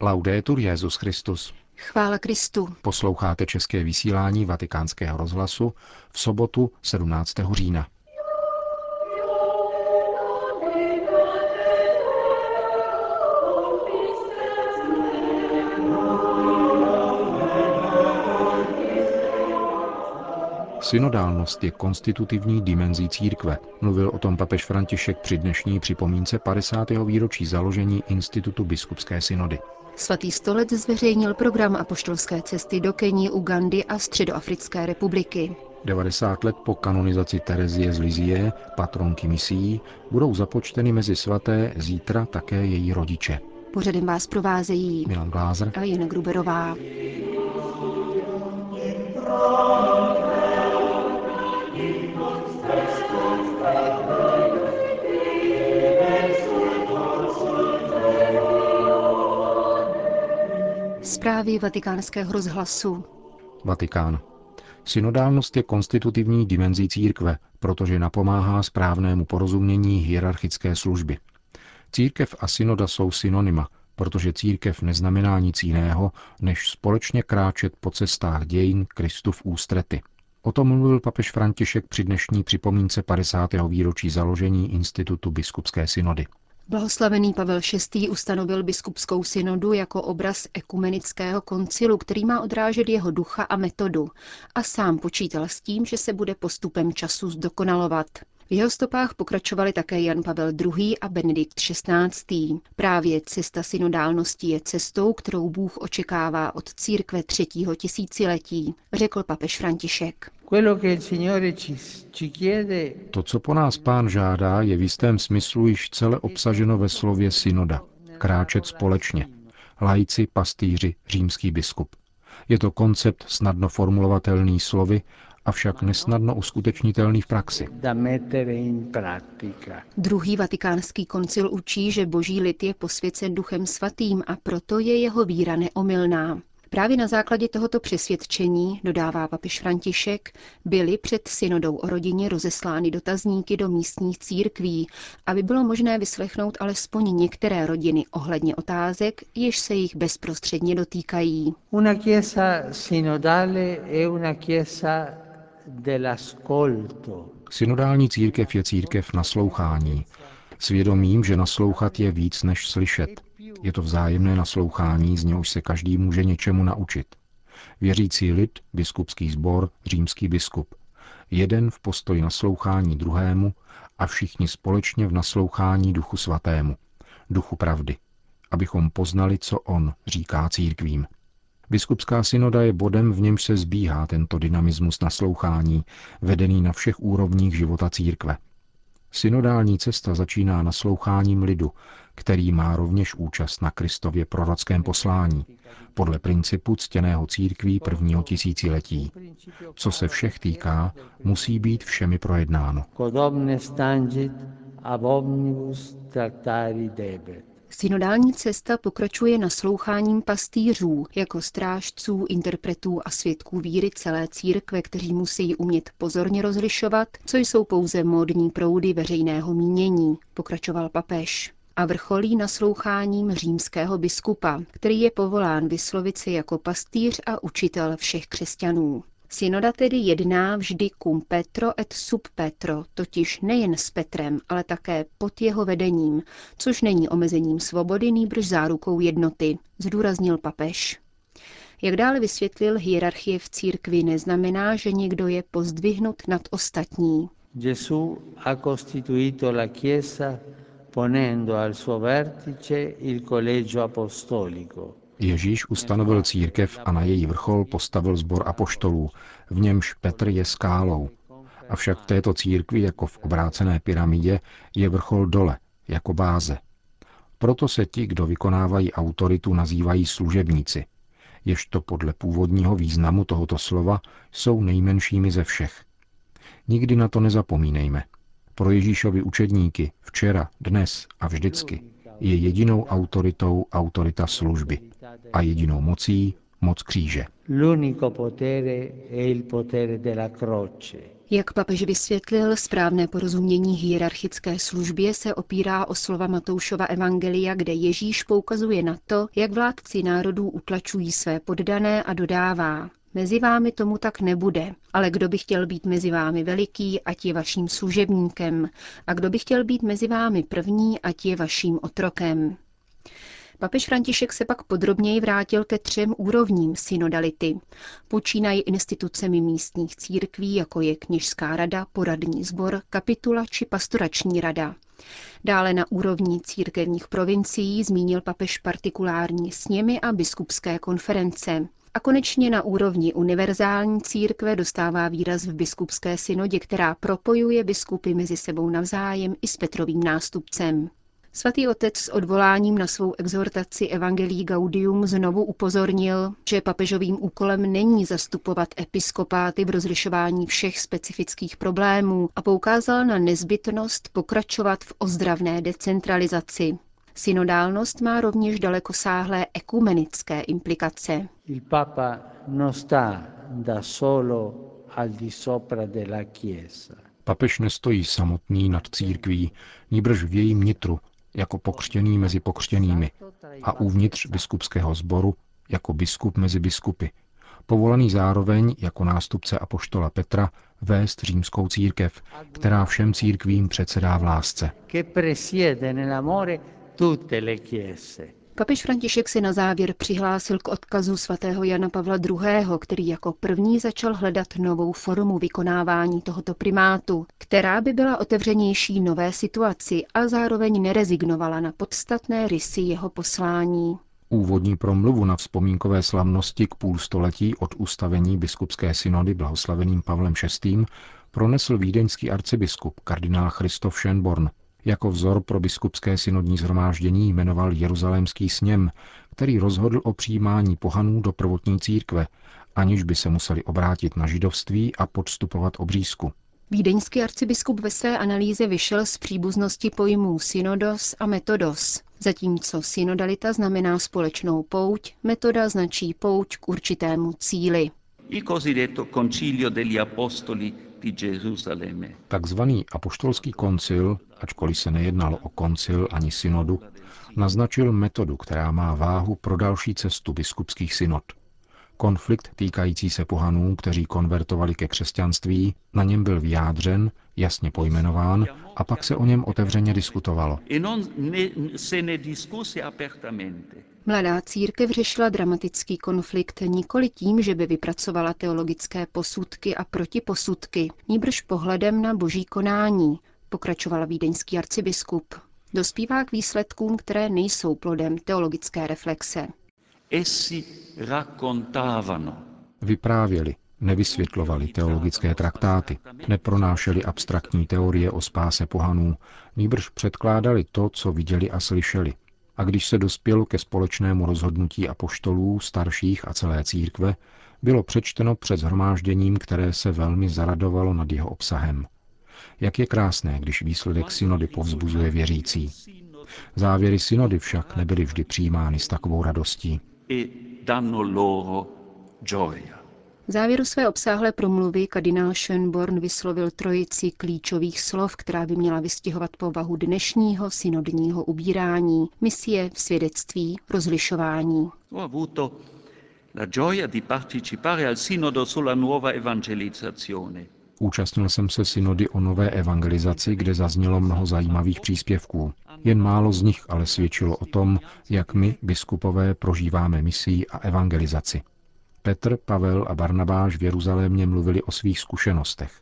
Laudetur Jezus Christus. Chvála Kristu. Posloucháte české vysílání Vatikánského rozhlasu v sobotu 17. října. Synodálnost je konstitutivní dimenzí církve. Mluvil o tom papež František při dnešní připomínce 50. výročí založení Institutu biskupské synody. Svatý stolec zveřejnil program apoštolské cesty do Kení, Ugandy a Středoafrické republiky. 90 let po kanonizaci Terezie z Lizie, patronky misií, budou započteny mezi svaté zítra také její rodiče. Pořadem vás provázejí Milan Glázer a Jana Gruberová. Zprávy vatikánského rozhlasu. Vatikán. Synodálnost je konstitutivní dimenzí církve, protože napomáhá správnému porozumění hierarchické služby. Církev a synoda jsou synonyma, protože církev neznamená nic jiného, než společně kráčet po cestách dějin Kristu v ústrety. O tom mluvil papež František při dnešní připomínce 50. výročí založení Institutu biskupské synody. Blahoslavený Pavel VI. ustanovil biskupskou synodu jako obraz ekumenického koncilu, který má odrážet jeho ducha a metodu a sám počítal s tím, že se bude postupem času zdokonalovat. V jeho stopách pokračovali také Jan Pavel II. a Benedikt XVI. Právě cesta synodálnosti je cestou, kterou Bůh očekává od církve třetího tisíciletí, řekl papež František. To, co po nás pán žádá, je v jistém smyslu již celé obsaženo ve slově synoda. Kráčet společně. Lajci, pastýři, římský biskup. Je to koncept snadno formulovatelný slovy, avšak nesnadno uskutečnitelný v praxi. Druhý vatikánský koncil učí, že boží lid je posvěcen duchem svatým a proto je jeho víra neomylná. Právě na základě tohoto přesvědčení, dodává papež František, byly před synodou o rodině rozeslány dotazníky do místních církví, aby bylo možné vyslechnout alespoň některé rodiny ohledně otázek, jež se jich bezprostředně dotýkají. Una chiesa sinodale è una chiesa Synodální církev je církev naslouchání. Svědomím, že naslouchat je víc než slyšet. Je to vzájemné naslouchání, z něhož se každý může něčemu naučit. Věřící lid, biskupský sbor, římský biskup. Jeden v postoji naslouchání druhému a všichni společně v naslouchání duchu svatému, duchu pravdy, abychom poznali, co on říká církvím. Biskupská synoda je bodem, v němž se zbíhá tento dynamismus naslouchání, vedený na všech úrovních života církve. Synodální cesta začíná nasloucháním lidu, který má rovněž účast na Kristově prorockém poslání, podle principu ctěného církví prvního tisíciletí. Co se všech týká, musí být všemi projednáno. Synodální cesta pokračuje nasloucháním pastýřů, jako strážců, interpretů a svědků víry celé církve, kteří musí umět pozorně rozlišovat, co jsou pouze módní proudy veřejného mínění, pokračoval papež a vrcholí nasloucháním římského biskupa, který je povolán vyslovit se jako pastýř a učitel všech křesťanů. Synoda tedy jedná vždy cum Petro et sub Petro, totiž nejen s Petrem, ale také pod jeho vedením, což není omezením svobody, nýbrž zárukou jednoty, zdůraznil papež. Jak dále vysvětlil, hierarchie v církvi neznamená, že někdo je pozdvihnut nad ostatní. Gesù ha costituito la Chiesa ponendo al suo vertice il collegio apostolico. Ježíš ustanovil církev a na její vrchol postavil zbor apoštolů, v němž Petr je skálou. Avšak v této církvi, jako v obrácené pyramidě, je vrchol dole, jako báze. Proto se ti, kdo vykonávají autoritu, nazývají služebníci, ježto podle původního významu tohoto slova jsou nejmenšími ze všech. Nikdy na to nezapomínejme. Pro Ježíšovi učedníky včera, dnes a vždycky je jedinou autoritou autorita služby a jedinou mocí moc kříže. Jak papež vysvětlil, správné porozumění hierarchické službě se opírá o slova Matoušova Evangelia, kde Ježíš poukazuje na to, jak vládci národů utlačují své poddané a dodává. Mezi vámi tomu tak nebude, ale kdo by chtěl být mezi vámi veliký, ať je vaším služebníkem, a kdo by chtěl být mezi vámi první, ať je vaším otrokem. Papež František se pak podrobněji vrátil ke třem úrovním synodality. Počínají institucemi místních církví, jako je kněžská rada, poradní sbor, kapitula či pastorační rada. Dále na úrovni církevních provincií zmínil papež partikulární sněmy a biskupské konference. A konečně na úrovni univerzální církve dostává výraz v biskupské synodě, která propojuje biskupy mezi sebou navzájem i s Petrovým nástupcem. Svatý otec s odvoláním na svou exhortaci Evangelii Gaudium znovu upozornil, že papežovým úkolem není zastupovat episkopáty v rozlišování všech specifických problémů a poukázal na nezbytnost pokračovat v ozdravné decentralizaci. Synodálnost má rovněž dalekosáhlé ekumenické implikace. Il Papa non sta da solo al di sopra della Chiesa. Papež nestojí samotný nad církví, níbrž v jejím nitru, jako pokřtěný mezi pokřtěnými a uvnitř biskupského sboru jako biskup mezi biskupy, povolaný zároveň jako nástupce apoštola Petra vést římskou církev, která všem církvím předsedá v lásce. Papež František si na závěr přihlásil k odkazu svatého Jana Pavla II., který jako první začal hledat novou formu vykonávání tohoto primátu, která by byla otevřenější nové situaci a zároveň nerezignovala na podstatné rysy jeho poslání. Úvodní promluvu na vzpomínkové slavnosti k půlstoletí od ustavení biskupské synody blahoslaveným Pavlem VI. pronesl vídeňský arcibiskup kardinál Christoph Schönborn. Jako vzor pro biskupské synodní zhromáždění jmenoval Jeruzalémský sněm, který rozhodl o přijímání pohanů do prvotní církve, aniž by se museli obrátit na židovství a podstupovat obřízku. Vídeňský arcibiskup ve své analýze vyšel z příbuznosti pojmů synodos a metodos. Zatímco synodalita znamená společnou pouť, metoda značí pouť k určitému cíli. Il cosiddetto concilio degli apostoli Takzvaný apoštolský koncil, ačkoliv se nejednalo o koncil ani synodu, naznačil metodu, která má váhu pro další cestu biskupských synod. Konflikt týkající se pohanů, kteří konvertovali ke křesťanství, na něm byl vyjádřen, jasně pojmenován a pak se o něm otevřeně diskutovalo. Mladá církev řešila dramatický konflikt nikoli tím, že by vypracovala teologické posudky a protiposudky, níbrž pohledem na boží konání, pokračoval vídeňský arcibiskup. Dospívá k výsledkům, které nejsou plodem teologické reflexe. Vyprávěli, nevysvětlovali teologické traktáty, nepronášeli abstraktní teorie o spáse pohanů, níbrž předkládali to, co viděli a slyšeli – a když se dospělo ke společnému rozhodnutí apoštolů, starších a celé církve, bylo přečteno před zhromážděním, které se velmi zaradovalo nad jeho obsahem. Jak je krásné, když výsledek synody povzbuzuje věřící. Závěry synody však nebyly vždy přijímány s takovou radostí. E v závěru své obsáhlé promluvy kardinál Schönborn vyslovil trojici klíčových slov, která by měla vystihovat povahu dnešního synodního ubírání, misie, svědectví, rozlišování. Účastnil jsem se synody o nové evangelizaci, kde zaznělo mnoho zajímavých příspěvků. Jen málo z nich ale svědčilo o tom, jak my, biskupové, prožíváme misii a evangelizaci. Petr, Pavel a Barnabáš v Jeruzalémě mluvili o svých zkušenostech.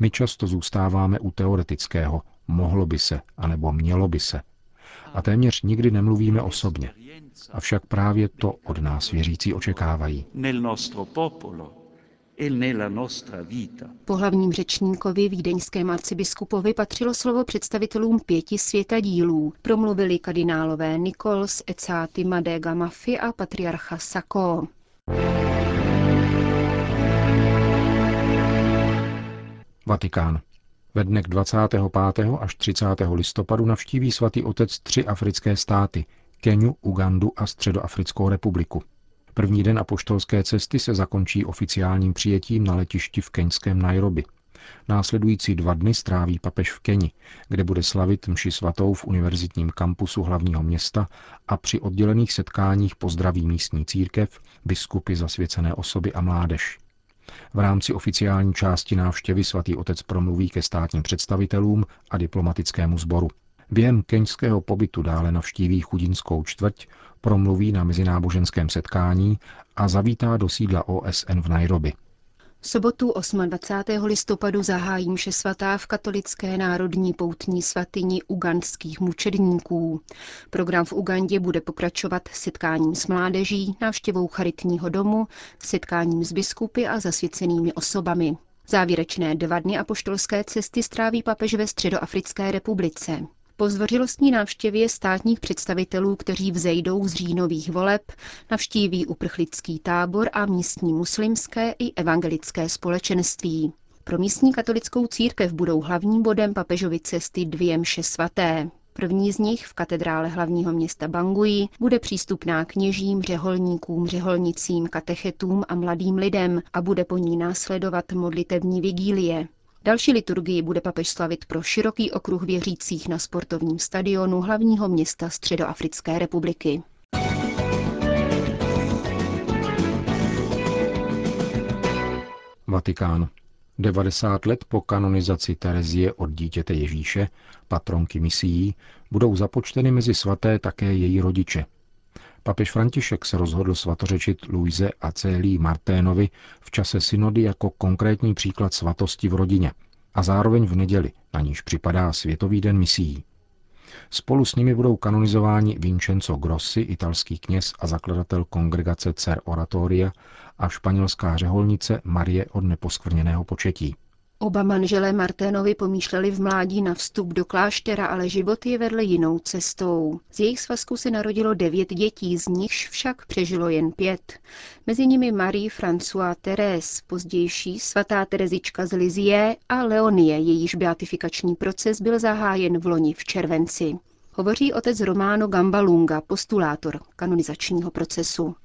My často zůstáváme u teoretického, mohlo by se, anebo mělo by se. A téměř nikdy nemluvíme osobně. Avšak právě to od nás věřící očekávají. Po hlavním řečníkovi vídeňském arcibiskupovi patřilo slovo představitelům pěti světadílů. Promluvili kardinálové Nikols, Ecáty Madega Mafi a patriarcha Sako. Vatikán. Ve dnech 25. až 30. listopadu navštíví svatý otec tři africké státy – Keniu, Ugandu a Středoafrickou republiku. První den apoštolské cesty se zakončí oficiálním přijetím na letišti v keňském Nairobi. Následující dva dny stráví papež v Keni, kde bude slavit mši svatou v univerzitním kampusu hlavního města a při oddělených setkáních pozdraví místní církev, biskupy, zasvěcené osoby a mládež. V rámci oficiální části návštěvy svatý otec promluví ke státním představitelům a diplomatickému sboru. Během keňského pobytu dále navštíví chudinskou čtvrť, promluví na mezináboženském setkání a zavítá do sídla OSN v Nairobi. V sobotu 28. listopadu zahájí mše svatá v katolické národní poutní svatyni ugandských mučedníků. Program v Ugandě bude pokračovat setkáním s mládeží, návštěvou charitního domu, setkáním s biskupy a zasvěcenými osobami. Závěrečné dva dny apoštolské cesty stráví papež ve Středoafrické republice. Po zdvořilostní návštěvě státních představitelů, kteří vzejdou z říjnových voleb, navštíví uprchlický tábor a místní muslimské i evangelické společenství. Pro místní katolickou církev budou hlavním bodem papežovy cesty dvě mše svaté. První z nich v katedrále hlavního města Bangui bude přístupná kněžím, řeholníkům, řeholnicím, katechetům a mladým lidem a bude po ní následovat modlitební vigílie. Další liturgii bude papež slavit pro široký okruh věřících na sportovním stadionu hlavního města Středoafrické republiky. Vatikán. 90 let po kanonizaci Terezie od dítěte Ježíše, patronky misií, budou započteny mezi svaté také její rodiče. Papež František se rozhodl svatořečit Luise a Célii Marténovi v čase synody jako konkrétní příklad svatosti v rodině a zároveň v neděli, na níž připadá Světový den misií. Spolu s nimi budou kanonizováni Vincenzo Grossi, italský kněz a zakladatel kongregace Cer Oratoria a španělská řeholnice Marie od neposkvrněného početí. Oba manželé Marténovi pomýšleli v mládí na vstup do kláštera, ale život je vedl jinou cestou. Z jejich svazku se narodilo devět dětí, z nichž však přežilo jen pět. Mezi nimi Marie François Thérèse, pozdější svatá Terezička z Lizie a Leonie, jejíž beatifikační proces byl zahájen v loni v červenci. Hovoří otec Romano Gambalunga, postulátor kanonizačního procesu.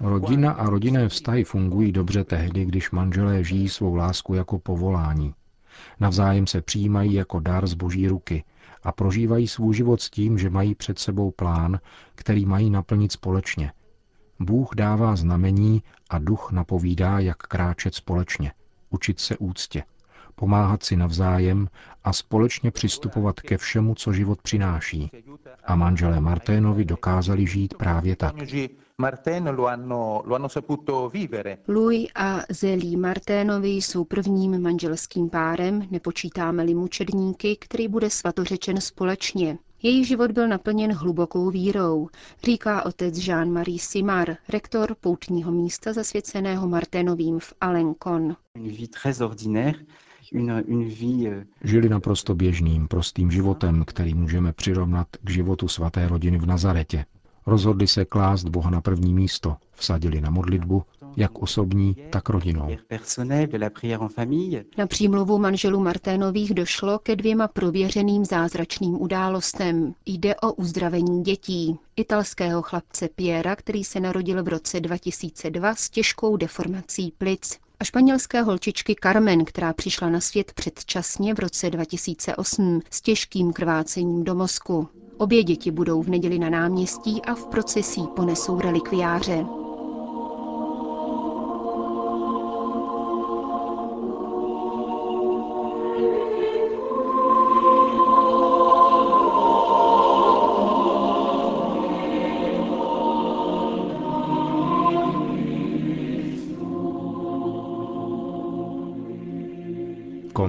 Rodina a rodinné vztahy fungují dobře tehdy, když manželé žijí svou lásku jako povolání. Navzájem se přijímají jako dar z boží ruky a prožívají svůj život s tím, že mají před sebou plán, který mají naplnit společně. Bůh dává znamení a duch napovídá, jak kráčet společně, učit se úctě pomáhat si navzájem a společně přistupovat ke všemu, co život přináší. A manželé Marténovi dokázali žít právě tak. Louis a Zelí Marténovi jsou prvním manželským párem, nepočítáme-li mučedníky, který bude svatořečen společně. Její život byl naplněn hlubokou vírou, říká otec Jean-Marie Simar, rektor poutního místa zasvěceného Marténovým v Alencon. Euh, Žili naprosto běžným, prostým životem, který můžeme přirovnat k životu svaté rodiny v Nazaretě. Rozhodli se klást Boha na první místo, vsadili na modlitbu, jak osobní, tak rodinou. Na přímluvu manželů Marténových došlo ke dvěma prověřeným zázračným událostem. Jde o uzdravení dětí. Italského chlapce Piera, který se narodil v roce 2002 s těžkou deformací plic španělské holčičky Carmen, která přišla na svět předčasně v roce 2008 s těžkým krvácením do mozku. Obě děti budou v neděli na náměstí a v procesí ponesou relikviáře.